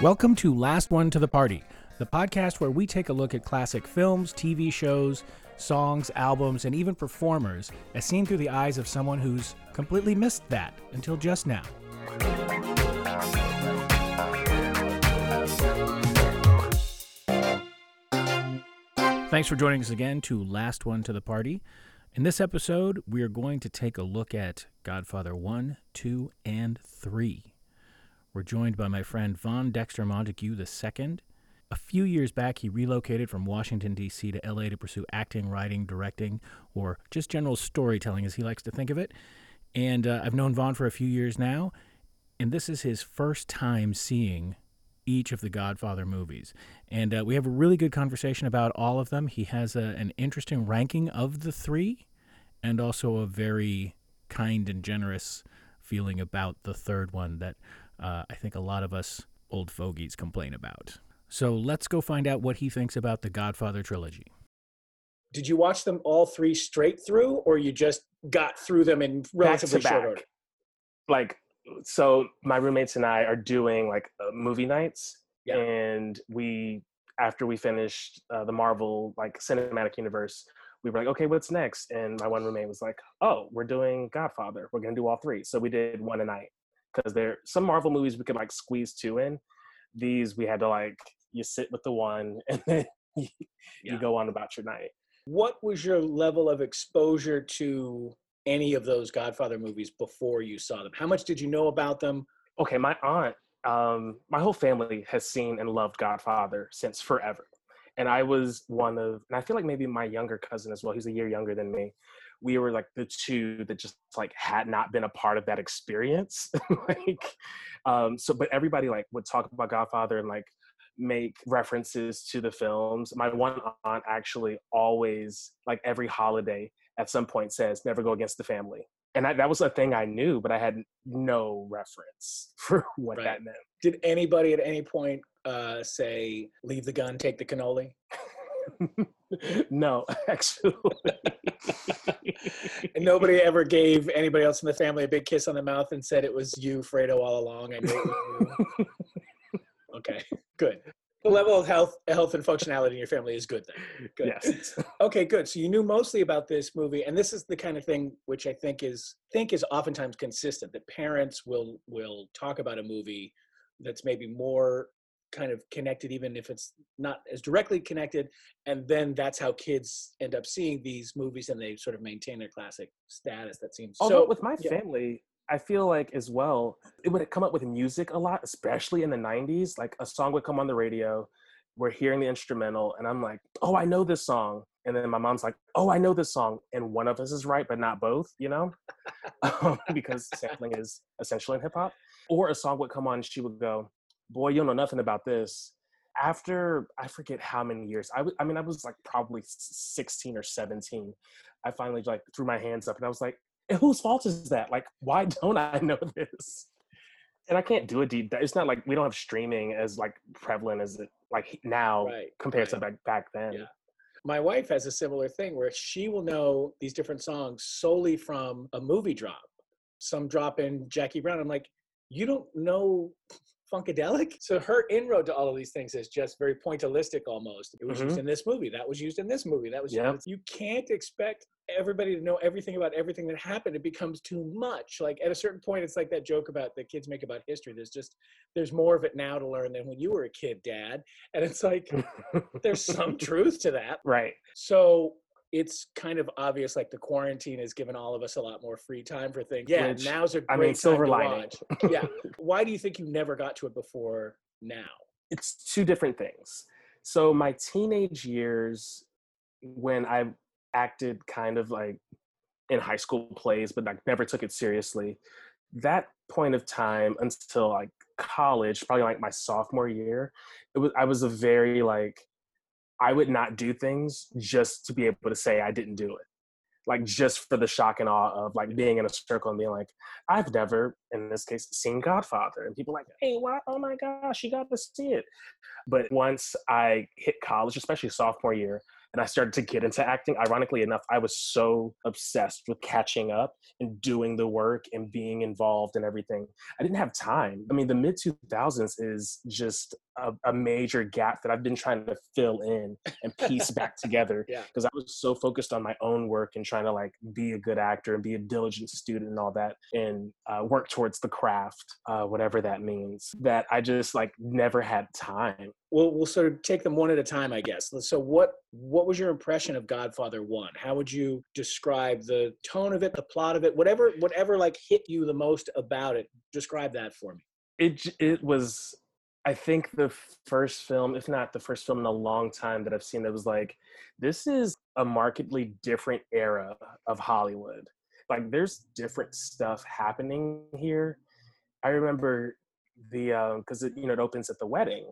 Welcome to Last One to the Party, the podcast where we take a look at classic films, TV shows, songs, albums, and even performers as seen through the eyes of someone who's completely missed that until just now. Thanks for joining us again to Last One to the Party. In this episode, we are going to take a look at Godfather 1, 2, and 3. We're joined by my friend Von Dexter Montague II. A few years back, he relocated from Washington, D.C. to L.A. to pursue acting, writing, directing, or just general storytelling, as he likes to think of it. And uh, I've known Von for a few years now, and this is his first time seeing each of the Godfather movies. And uh, we have a really good conversation about all of them. He has a, an interesting ranking of the three, and also a very kind and generous feeling about the third one that uh, I think a lot of us old fogies complain about. So let's go find out what he thinks about the Godfather trilogy. Did you watch them all three straight through, or you just got through them in relatively back short to order? back. Like, so my roommates and I are doing like uh, movie nights, Yeah. and we after we finished uh, the Marvel like cinematic universe, we were like, okay, what's next? And my one roommate was like, oh, we're doing Godfather. We're gonna do all three. So we did one a night because there some Marvel movies we could like squeeze two in. These we had to like you sit with the one and then you, Yeah. you go on about your night. What was your level of exposure to any of those Godfather movies before you saw them? How much did you know about them? okay, my aunt, um, my whole family has seen and loved Godfather since forever. And I was one of, and I feel like maybe my younger cousin as well, he's a year younger than me. We were like the two that just like had not been a part of that experience. like, um, so, but everybody like would talk about Godfather and like make references to the films. My one aunt actually always, like every holiday at some point says, never go against the family. And I, that was a thing I knew, but I had no reference for what Right. that meant. Did anybody at any point uh, say, leave the gun, take the cannoli? no, actually. And nobody ever gave anybody else in the family a big kiss on the mouth and said it was you, Fredo, all along. I knew it was you. Okay, good. The level of health, health and functionality in your family is good then. Good. yes. Okay, good. So you knew mostly about this movie, and this is the kind of thing which I think is think is oftentimes consistent that parents will will talk about a movie that's maybe more kind of connected, even if it's not as directly connected, and then that's how kids end up seeing these movies, and they sort of maintain their classic status. That seems Although so. with my yeah. family, I feel like as well, it would come up with music a lot, especially in the 90s. Like a song would come on the radio, we're hearing the instrumental, and I'm like, oh, I know this song. And then my mom's like, oh, I know this song. And one of us is right, but not both, you know? um, because sampling is essential in hip hop. Or a song would come on, and she would go, boy, you don't know nothing about this. After I forget how many years, I w- I mean, I was like probably 16 or 17. I finally like threw my hands up and I was like, whose fault is that? Like, why don't I know this? And I can't do a deep dive. It's not like we don't have streaming as like prevalent as it like now Right, compared to back back then. Yeah. My wife has a similar thing where she will know these different songs solely from a movie drop. Some drop in Jackie Brown. I'm like, you don't know Funkadelic? So her inroad to all of these things is just very pointillistic almost. It was used Mhm. in this movie. That was used in this movie. That was Yep. you can't expect everybody to know everything about everything that happened. It becomes too much. Like at a certain point, it's like that joke about the kids make about history. There's just there's more of it now to learn than when you were a kid, Dad. And it's like there's some truth to that. right. So it's kind of obvious like the quarantine has given all of us a lot more free time for things. Yeah, Which, now's a great I mean, time silver lining. Yeah. Why do you think you never got to it before now? it's two different things. So my teenage years, when I acted kind of like in high school plays, but like never took it seriously, that point of time until like college, probably like my sophomore year, it was I was a very like I would not do things just to be able to say I didn't do it. Like just for the shock and awe of like being in a circle and being like, I've never, in this case, seen Godfather. And people like, hey, why Oh my gosh, you got to see it. But once I hit college, especially sophomore year, and I started to get into acting. Ironically enough, I was so obsessed with catching up and doing the work and being involved and everything. I didn't have time. I mean, the mid 2000s is just a, a, major gap that I've been trying to fill in and piece back together because yeah. I was so focused on my own work and trying to like be a good actor and be a diligent student and all that and uh, work towards the craft, uh, whatever that means, that I just like never had time we'll we'll sort of take them one at a time, I guess. So what what was your impression of Godfather One? How would you describe the tone of it, the plot of it, whatever whatever like hit you the most about it? Describe that for me. It it was, I think, the first film, if not the first film in a long time that I've seen that was like, this is a markedly different era of Hollywood. Like, there's different stuff happening here. I remember the because um, you know it opens at the wedding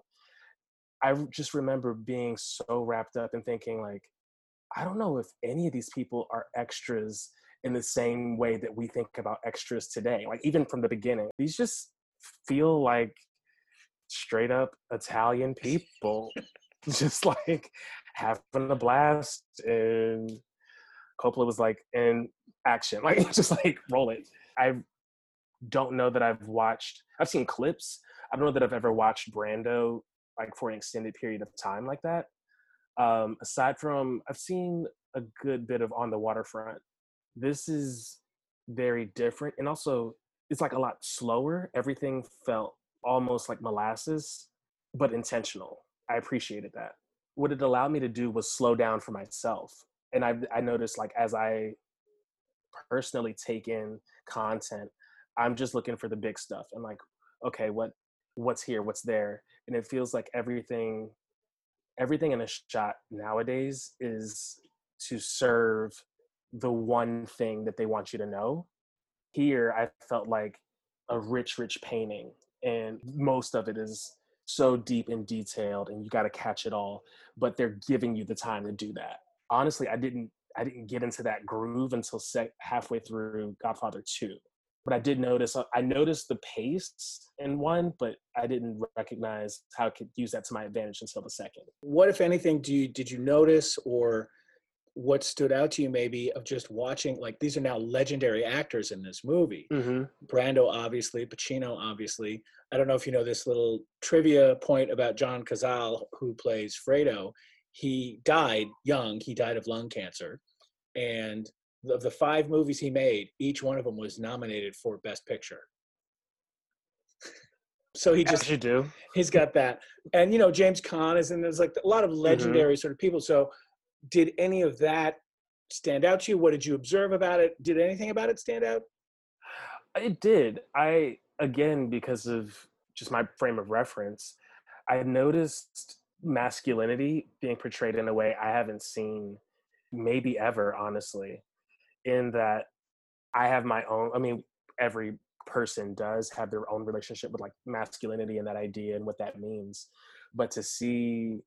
I just remember being so wrapped up and thinking like, I don't know if any of these people are extras in the same way that we think about extras today. Like even from the beginning, these just feel like straight up Italian people, just like having a blast. And Coppola was like, in action, like just like roll it. I don't know that I've watched. I've seen clips. I don't know that I've ever watched Brando like for an extended period of time like that. Um, aside from, I've seen a good bit of on the waterfront. This is very different, and also it's like a lot slower. Everything felt almost like molasses, but intentional. I appreciated that. What it allowed me to do was slow down for myself, and I I noticed like as I personally take in content, I'm just looking for the big stuff. I'm like, okay, what what's here, what's there, and it feels like everything everything in a shot nowadays is to serve the one thing that they want you to know here i felt like a rich rich painting and most of it is so deep and detailed and you got to catch it all but they're giving you the time to do that honestly i didn't i didn't get into that groove until halfway through godfather 2 but I did notice uh, I noticed the pace in one, but I didn't recognize how I could use that to my advantage until the second. What, if anything, do you did you notice or what stood out to you maybe of just watching like these are now legendary actors in this movie mm-hmm. brando obviously pacino obviously i don't know if you know this little trivia point about john cazale who plays fredo he died young he died of lung cancer and of the five movies he made, each one of them was nominated for Best Picture. so he just you do. He's got that, and you know James Caan is, and there's like a lot of mm-hmm. legendary mm-hmm. sort of people. So, did any of that stand out to you? What did you observe about it? Did anything about it stand out? It did. I again because of just my frame of reference, I noticed masculinity being portrayed in a way I haven't seen maybe ever, honestly in that I have my own, I mean, every person does have their own relationship with like masculinity and that idea and what that means. But to see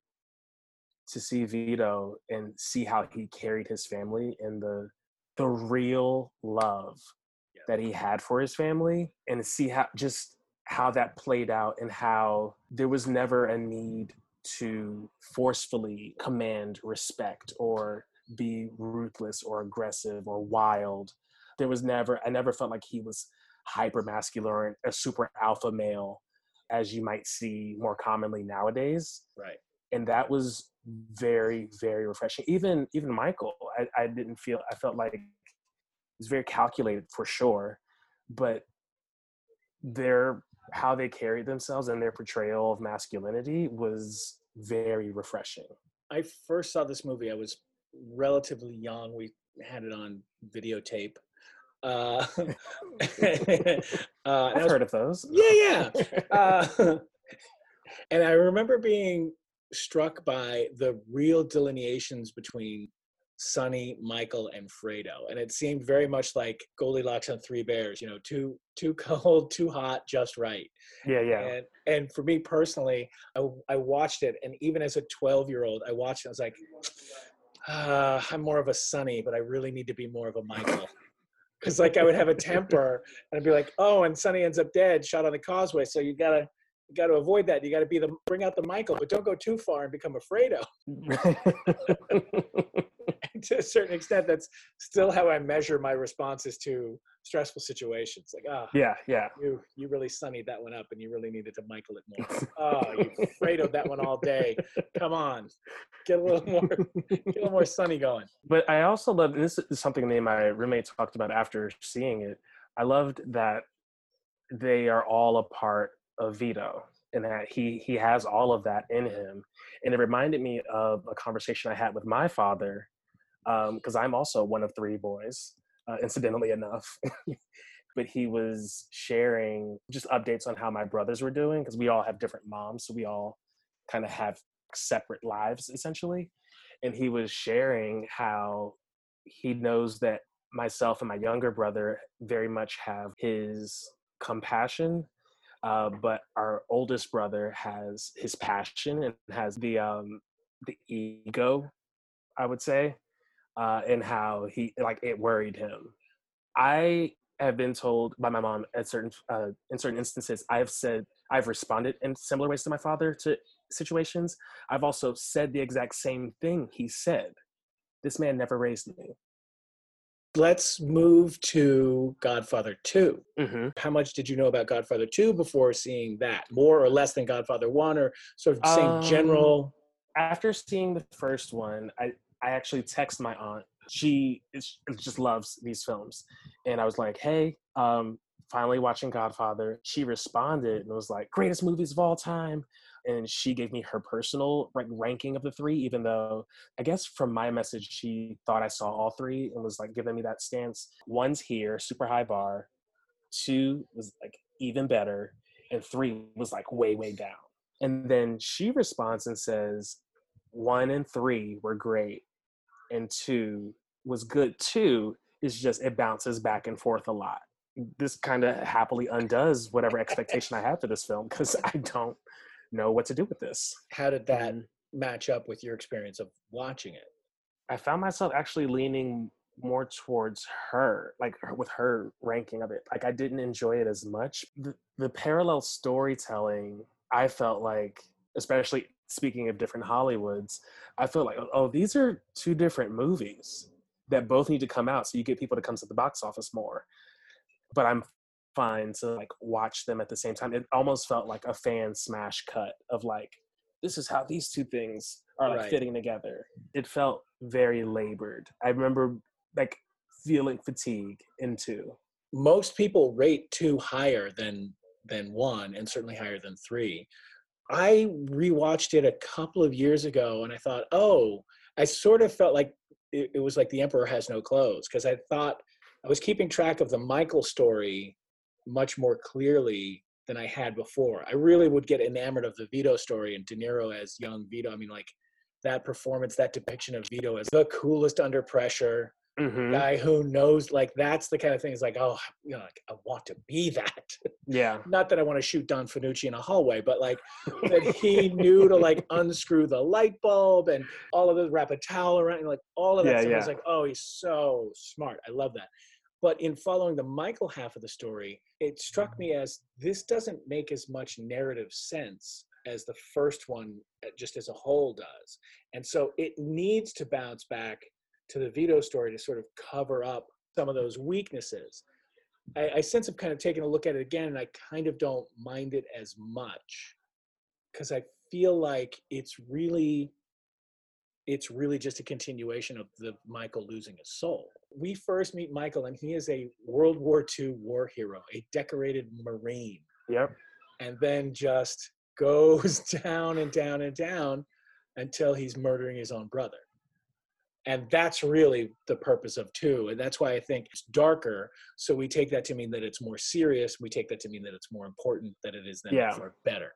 to see Vito and see how he carried his family and the the real love yeah. that he had for his family and see how just how that played out and how there was never a need to forcefully command respect or be ruthless or aggressive or wild. There was never, I never felt like he was hyper masculine or a super alpha male as you might see more commonly nowadays. Right. And that was very, very refreshing. Even even Michael, I, I didn't feel I felt like it was very calculated for sure, but their how they carried themselves and their portrayal of masculinity was very refreshing. I first saw this movie, I was relatively young. We had it on videotape. Uh, uh, I've was, heard of those. Yeah, yeah. Uh, and I remember being struck by the real delineations between Sonny, Michael, and Fredo, and it seemed very much like Goldilocks and Three Bears. You know, too too cold, too hot, just right. Yeah, yeah. And and for me personally, I I watched it, and even as a twelve year old, I watched it. I was like, uh, I'm more of a Sonny, but I really need to be more of a Michael. Because like I would have a temper and I'd be like, oh, and Sonny ends up dead, shot on the causeway. So you gotta you got to avoid that. You got to be the bring out the Michael, but don't go too far and become a Fredo. to a certain extent, that's still how I measure my responses to stressful situations. Like, ah, yeah, yeah. you you really sunnied that one up, and you really needed to Michael it more. oh, you Fredo that one all day. Come on, get a little more, get a little more sunny going. But I also love, this is something that my roommate talked about after seeing it. I loved that they are all a part of Vito and that he he has all of that in him. And it reminded me of a conversation I had with my father because um, I'm also one of three boys, uh, incidentally enough. but he was sharing just updates on how my brothers were doing because we all have different moms, so we all kind of have separate lives essentially. And he was sharing how he knows that myself and my younger brother very much have his compassion uh, but our oldest brother has his passion and has the um, the ego, I would say, uh, and how he like it worried him. I have been told by my mom at certain uh, in certain instances I've said I've responded in similar ways to my father to situations. I've also said the exact same thing he said. This man never raised me let's move to Godfather 2. Mm-hmm. How much did you know about Godfather 2 before seeing that? More or less than Godfather 1 or sort of same um, general? After seeing the first one, I, I actually text my aunt. She is, just loves these films. And I was like, hey, um, finally watching Godfather. She responded and was like, greatest movies of all time and she gave me her personal like ranking of the three even though i guess from my message she thought i saw all three and was like giving me that stance. One's here super high bar. Two was like even better and three was like way way down. And then she responds and says one and three were great and two was good too. It's just it bounces back and forth a lot. This kind of happily undoes whatever expectation I had for this film because I don't know what to do with this. How did that match up with your experience of watching it? I found myself actually leaning more towards her, like with her ranking of it. Like I didn't enjoy it as much. The, the parallel storytelling, I felt like, especially speaking of different Hollywoods, I feel like, oh, these are two different movies that both need to come out so you get people to come to the box office more. But I'm fine to like watch them at the same time. It almost felt like a fan smash cut of like, this is how these two things are like right. fitting together. It felt very labored. I remember like feeling fatigue in two. Most people rate two higher than than one and certainly higher than three. I rewatched it a couple of years ago and I thought, oh, I sort of felt like it, it was like the Emperor has no clothes because I thought I was keeping track of the Michael story much more clearly than I had before. I really would get enamored of the Vito story and De Niro as young Vito. I mean, like that performance, that depiction of Vito as the coolest under pressure mm-hmm. guy who knows, like that's the kind of thing. Is like, oh, you know, like I want to be that. Yeah. Not that I want to shoot Don Fanucci in a hallway, but like that he knew to like unscrew the light bulb and all of this, wrap a towel around, like all of that yeah, stuff. Yeah. I was like, oh, he's so smart. I love that. But in following the Michael half of the story, it struck me as this doesn't make as much narrative sense as the first one, uh, just as a whole, does. And so it needs to bounce back to the Vito story to sort of cover up some of those weaknesses. I, sense I'm kind of taking a look at it again, and I kind of don't mind it as much because I feel like it's really it's really just a continuation of the Michael losing his soul. We first meet Michael, and he is a World War II war hero, a decorated Marine. Yep. And then just goes down and down and down until he's murdering his own brother. And that's really the purpose of two. And that's why I think it's darker. So we take that to mean that it's more serious. We take that to mean that it's more important that it is then yeah. for better.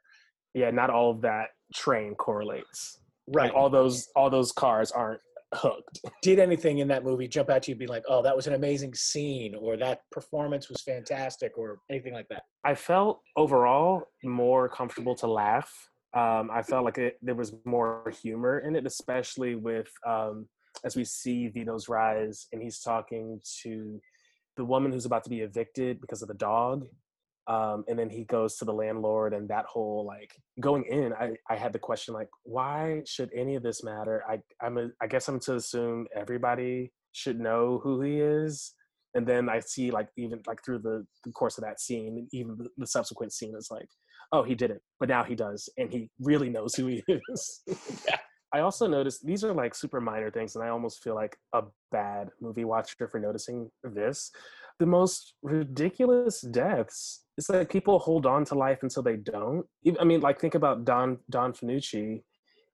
Yeah, not all of that train correlates right like all those all those cars aren't hooked. Did anything in that movie jump out to you be like oh that was an amazing scene or that performance was fantastic or anything like that? I felt overall more comfortable to laugh. Um, i felt like it, there was more humor in it especially with um, as we see vito's rise and he's talking to the woman who's about to be evicted because of the dog um, and then he goes to the landlord and that whole like going in I, I had the question like why should any of this matter? I i'm a, i guess i'm to assume everybody should know who he is. And then i see like even like through the, the course of that scene even the, the subsequent scene is like oh he didn't but now he does and he really knows who he is. Yeah. i also noticed these are like super minor things and i almost feel like a bad movie watcher for noticing this the most ridiculous deaths it's like people hold on to life until they don't i mean like think about don don Fanucci.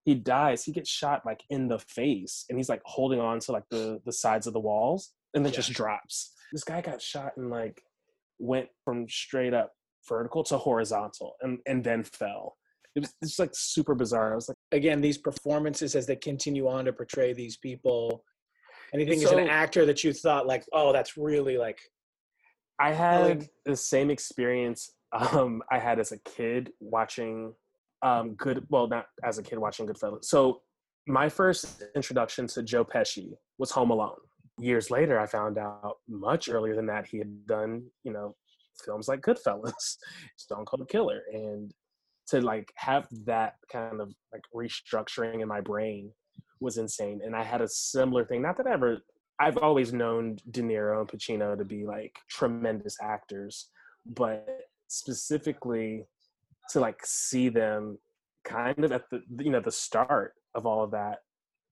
he dies he gets shot like in the face and he's like holding on to like the the sides of the walls and then Yeah. just drops this guy got shot and like went from straight up vertical to horizontal and and then fell it was it's like super bizarre i was like again these performances as they continue on to portray these people anything as an actor that you thought like oh that's really like I had Like- the same experience um, I had as a kid watching um, good. Well, not as a kid watching Goodfellas. So my first introduction to Joe Pesci was Home Alone. Years later, I found out much earlier than that he had done, you know, films like Goodfellas, Stone Cold Killer, and to like have that kind of like restructuring in my brain was insane. And I had a similar thing. Not that I ever I've always known De Niro and Pacino to be like tremendous actors, but specifically to like see them kind of at the you know the start of all of that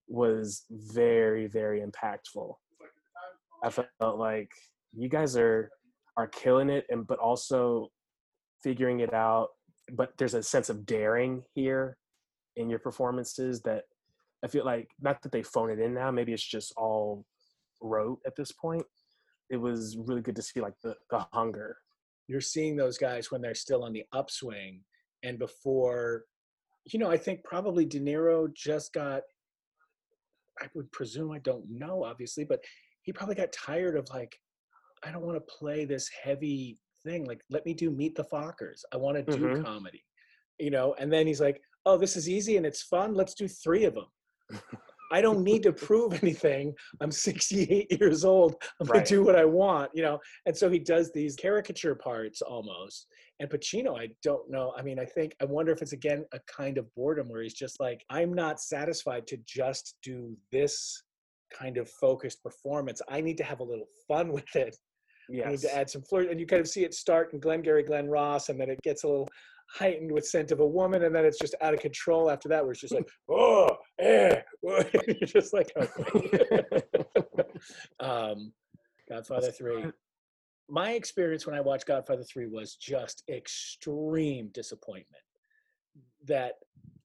was very very impactful. I felt like you guys are are killing it and but also figuring it out but there's a sense of daring here in your performances that I feel like not that they phone it in now maybe it's just all wrote at this point. It was really good to see like the, the hunger. You're seeing those guys when they're still on the upswing and before you know i think probably de niro just got i would presume i don't know obviously but he probably got tired of like i don't want to play this heavy thing like let me do meet the fockers. I want to do Mhm. comedy you know? And then he's like oh this is easy and it's fun. Let's do three of them i don't need to prove anything. I'm 68 years old. I'm Right. gonna do what i want you know? And so he does these caricature parts almost. And pacino i don't know i mean i think i wonder if it's again a kind of boredom where he's just like i'm not satisfied to just do this kind of focused performance. I need to have a little fun with it. I need to add some flirt, and you kind of see it start in Glengarry Glen Ross, and then it gets a little heightened with scent of a woman, and then it's just out of control after that, where it's just like, oh, eh, you're just like, okay. um, Godfather Three. My experience when I watched Godfather Three was just extreme disappointment. That,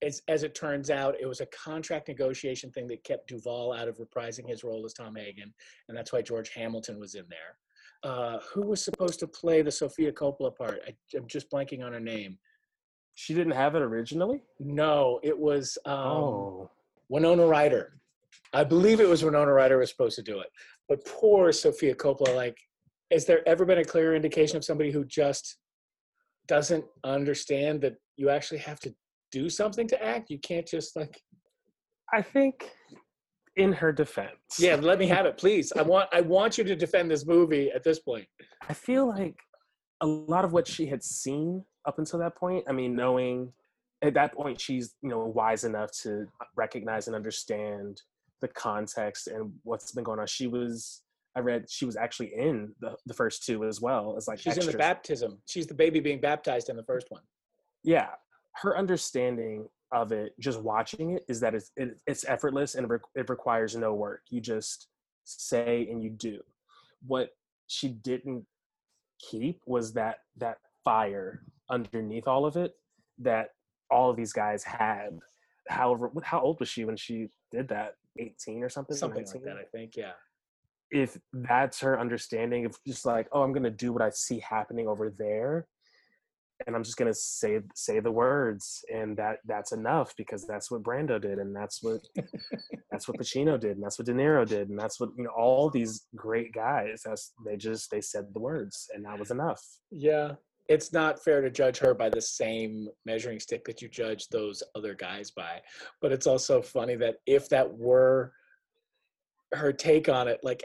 as as it turns out, it was a contract negotiation thing that kept Duvall out of reprising his role as Tom Hagen, and that's why George Hamilton was in there uh, who was supposed to play the Sofia Coppola part? I, I'm just blanking on her name. she didn't have it originally No, it was um, oh Winona Ryder. I believe it was Winona Ryder was supposed to do it, but poor Sofia Coppola. Like, has there ever been a clear indication of somebody who just doesn't understand that you actually have to do something to act? You can't just like, i think in her defense yeah, let me have it, please. I want, I want you to defend this movie at this point. I feel like a lot of what she had seen up until that point, I mean, knowing at that point she's, you know, wise enough to recognize and understand the context and what's been going on. She was, I read, she was actually in the, the first two as well as like She's in the baptism. She's the baby being baptized in the first one. yeah her understanding of it just watching it is that it's it, it's effortless and it requires no work you just say and you do what she didn't keep was that that fire underneath all of it that all of these guys had however how old was she when she did that 18 or something Something like that, I think. Yeah. if that's her understanding of just like oh i'm gonna do what i see happening over there and i'm just gonna say say the words and that that's enough because that's what brando did and that's what that's what pacino did and that's what de niro did and that's what you know all these great guys that's they just they said the words and that was enough Yeah. It's not fair to judge her by the same measuring stick that you judge those other guys by. But it's also funny that if that were her take on it, like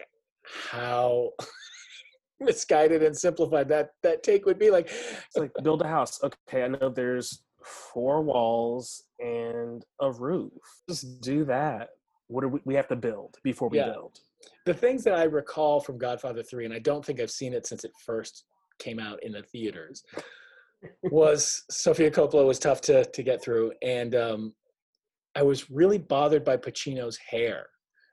how misguided and simplified that that take would be like. It's like build a house. Okay, I know there's four walls and a roof. Just do that. What do we, we have to build before we Yeah. build? the things that I recall from Godfather 3, and I don't think I've seen it since it first came out in the theaters, was Sofia Coppola was tough to, to get through. And um, I was really bothered by Pacino's hair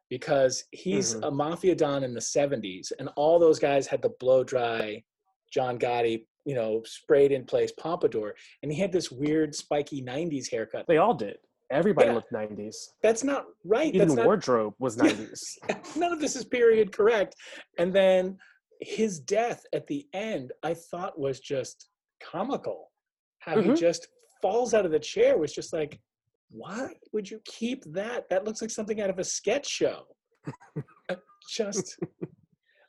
because he's Mhm. a mafia don in the 70s, and all those guys had the blow dry John Gotti, you know, sprayed in place pompadour, and he had this weird spiky 90s haircut. They all did. Everybody Yeah. looked 90s. That's not right. Even That's not, wardrobe was 90s. none of this is period correct. And then his death at the end, I thought was just comical. How he Mhm. just falls out of the chair was just like, why would you keep that? That looks like something out of a sketch show. Uh, just,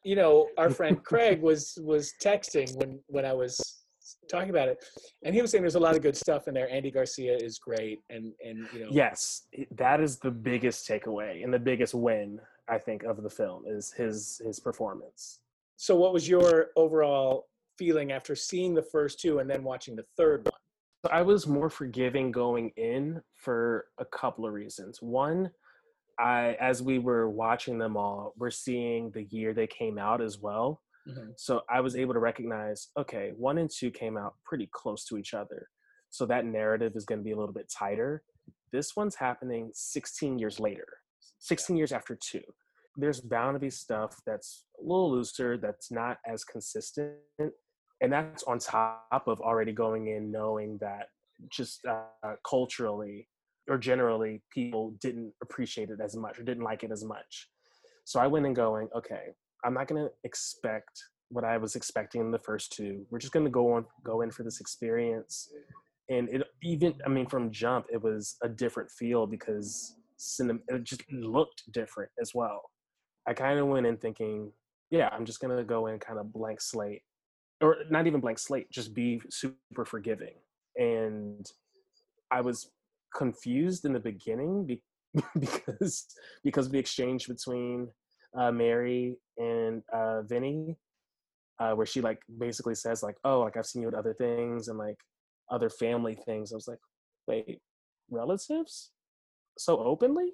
you know, our friend Craig was was texting when when I was talking about it, and he was saying there's a lot of good stuff in there. Andy Garcia is great, and and you know, yes, that is the biggest takeaway and the biggest win I think of the film is his his performance. So, what was your overall feeling after seeing the first two and then watching the third one? I was more forgiving going in for a couple of reasons. One, I as we were watching them all, we're seeing the year they came out as well. Mhm. So I was able to recognize, okay, one and two came out pretty close to each other. So that narrative is going to be a little bit tighter. This one's happening 16 years later, 16 years after two. There's bound to be stuff that's a little looser, that's not as consistent. And that's on top of already going in knowing that just uh, culturally or generally people didn't appreciate it as much or didn't like it as much. So I went in going, okay, I'm not going to expect what I was expecting in the first two. We're just going to go on, go in for this experience. And it even, I mean, from jump, it was a different feel because cinem- it just looked different as well. I kind of went in thinking, yeah, I'm just to go in kind of blank slate or not even blank slate, just be super forgiving. And I was confused in the beginning be- because because of the exchange between uh, Mary and uh, Vinny, uh, where she like basically says like, "Oh, like I've seen you at other things and like other family things." I was like, "Wait, relatives? So openly?"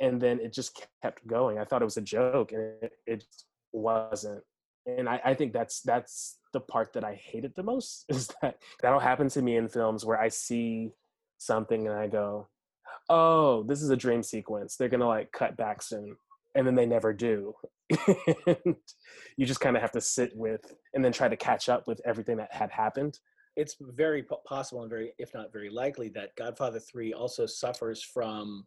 And then it just kept going. I thought it was a joke, and it, it wasn't. And I, I think that's that's the part that I hated the most is that that'll happen to me in films where I see something and I go, "Oh, this is a dream sequence. They're gonna like cut back soon," and then they never do. you just kind of have to sit with and then try to catch up with everything that had happened. It's very possible and very, if not very likely, that Godfather 3 also suffers from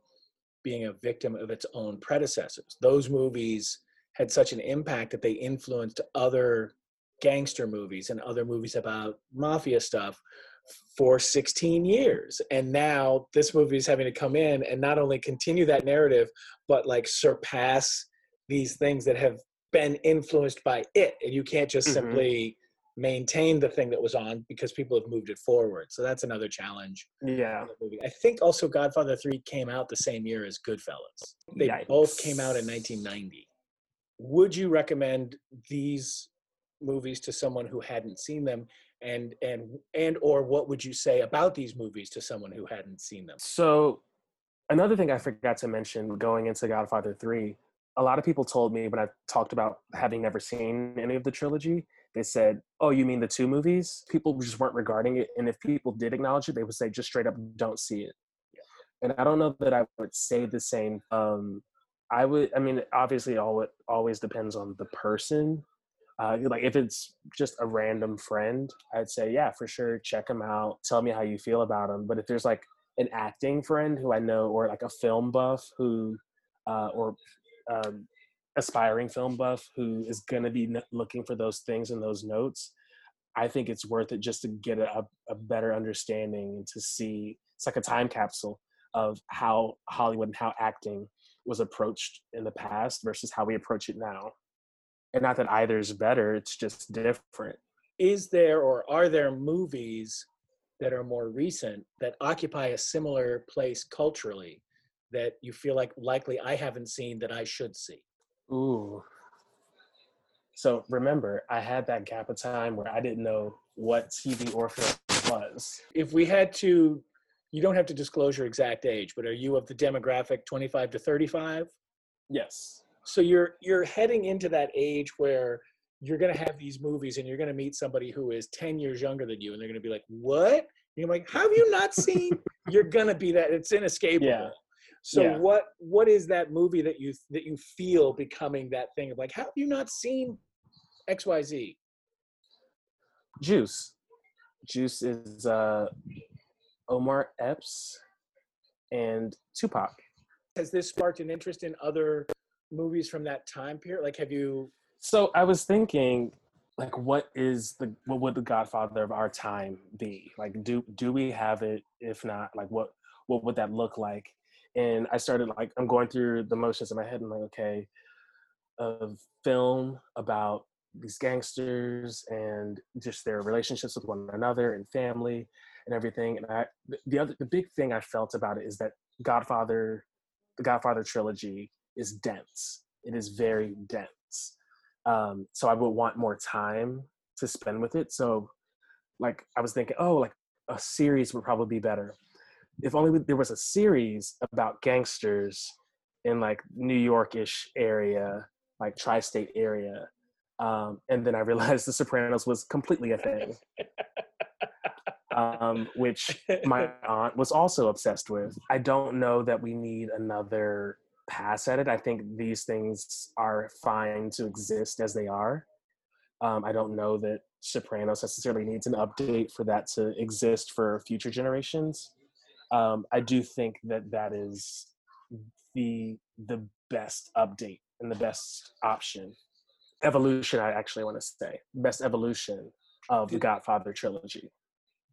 being a victim of its own predecessors. Those movies had such an impact that they influenced other gangster movies and other movies about mafia stuff for 16 years. And now this movie is having to come in and not only continue that narrative, but like surpass these things that have been influenced by it. And you can't just Mhm. simply maintain the thing that was on because people have moved it forward. So that's another challenge. Yeah. in the movie. I think also Godfather 3 came out the same year as Goodfellas. They both came out in 1990. Would you recommend these movies to someone who hadn't seen them and and and or what would you say about these movies to someone who hadn't seen them? So another thing I forgot to mention going into Godfather 3, a lot of people told me when I talked about having never seen any of the trilogy, they said, "Oh, you mean the two movies?" People just weren't regarding it, and if people did acknowledge it, they would say just straight up, "Don't see it." And I don't know that I would say the same. Um, I would. I mean, obviously, all it always depends on the person. Uh, like if it's just a random friend, I'd say, yeah, for sure, check them out. Tell me how you feel about them. But if there's like an acting friend who I know, or like a film buff who, uh, or um, aspiring film buff who is going to be looking for those things and those notes, I think it's worth it just to get a, a better understanding and to see. It's like a time capsule of how Hollywood and how acting was approached in the past versus how we approach it now. And not that either is better; it's just different. Is there or are there movies that are more recent that occupy a similar place culturally that you feel like likely I haven't seen that I should see? Ooh. So remember, I had that gap of time where I didn't know what TV or film was. If we had to, you don't have to disclose your exact age, but are you of the demographic 25 to 35? Yes. So you're you're heading into that age where you're going to have these movies and you're going to meet somebody who is 10 years younger than you and they're going to be like, "What?" And you're like, "Have you not seen?" you're going to be that it's inescapable. Yeah. So Yeah. what what is that movie that you that you feel becoming that thing of like, "Have you not seen XYZ?" Juice. Juice is uh, Omar Epps and Tupac. Has this sparked an interest in other movies from that time period? Like have you So I was thinking, like, what is the what would the Godfather of our time be? Like, do do we have it? If not, like, what what would that look like? And I started like I'm going through the motions in my head. and like, okay, a film about these gangsters and just their relationships with one another and family and everything. And I the other the big thing I felt about it is that Godfather, the Godfather trilogy is dense. It is very dense um, so I would want more time to spend with it. So, like, I was thinking, oh, like a series would probably be better. If only there was a series about gangsters in like New York-ish area, like tri-state area, um, and then I realized The Sopranos was completely a thing, um, which my aunt was also obsessed with. I don't know that we need another pass at it. I think these things are fine to exist as they are. Um, I don't know that Sopranos necessarily needs an update for that to exist for future generations. Um, I do think that that is the the best update and the best option. Evolution, I actually want to say, best evolution of the Godfather trilogy.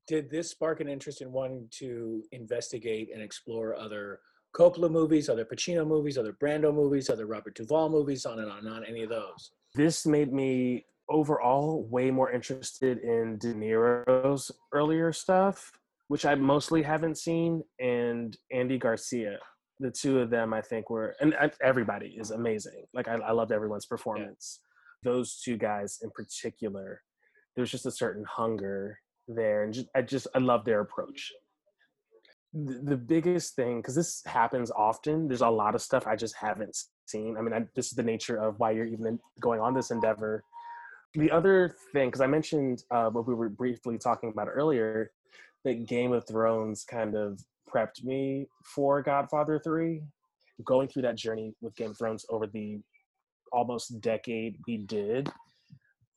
did this spark an interest in wanting to investigate and explore other Coppola movies, other Pacino movies, other Brando movies, other Robert Duvall movies, on and on and on, any of those? this made me overall way more interested in De Niro's earlier stuff, which I mostly haven't seen, and Andy Garcia. The two of them, I think, were, and everybody is amazing. Like, I, I loved everyone's performance. Those two guys in particular, there's just a certain hunger there, and just, I just, I love their approach. The, the biggest thing, because this happens often, there's a lot of stuff I just haven't seen. I mean, I, this is the nature of why you're even going on this endeavor. The other thing, because I mentioned uh, what we were briefly talking about earlier, that Game of Thrones kind of prepped me for Godfather 3. Going through that journey with Game of Thrones over the almost decade we did,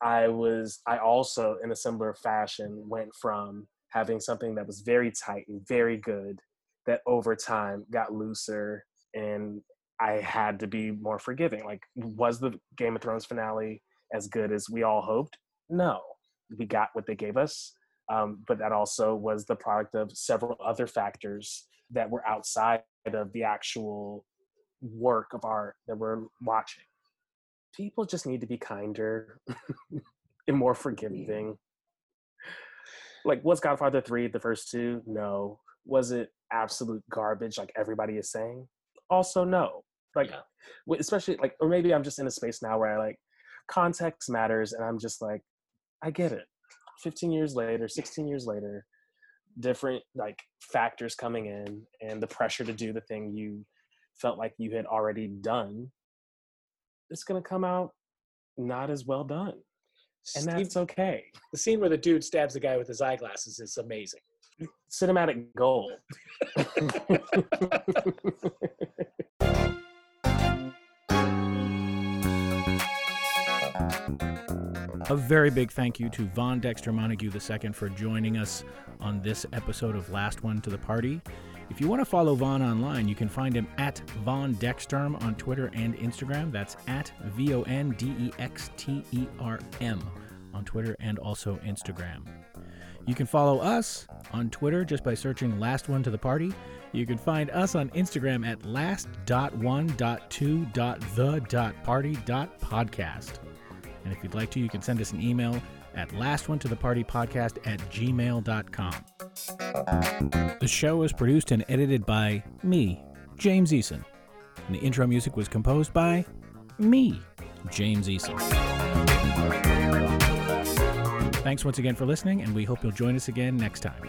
I was, I also, in a similar fashion, went from having something that was very tight and very good that over time got looser and I had to be more forgiving. Like, was the Game of Thrones finale as good as we all hoped? No. We got what they gave us. Um, but that also was the product of several other factors that were outside of the actual work of art that we're watching. People just need to be kinder and more forgiving. Like, was Godfather 3 the first two? No. Was it absolute garbage like everybody is saying? Also, no. Like, Yeah. especially like, or maybe I'm just in a space now where I like context matters and I'm just like, I get it. 15 years later, 16 years later, different like factors coming in and the pressure to do the thing you felt like you had already done, it's going to come out not as well done. And that's okay. the scene where the dude stabs the guy with his eyeglasses is amazing. Cinematic gold. A very big thank you to Von Dexter Montague II for joining us on this episode of Last One to the Party. If you want to follow Von online, you can find him at Von Dexterm on Twitter and Instagram. That's at V O N D E X T E R M on Twitter and also Instagram. You can follow us on Twitter just by searching Last One to the Party. You can find us on Instagram at last.1.2.the.party.podcast. And if you'd like to, you can send us an email at lastone-to-the-party-podcast at gmail.com. The show is produced and edited by me, James Eason. And the intro music was composed by me, James Eason. Thanks once again for listening, and we hope you'll join us again next time.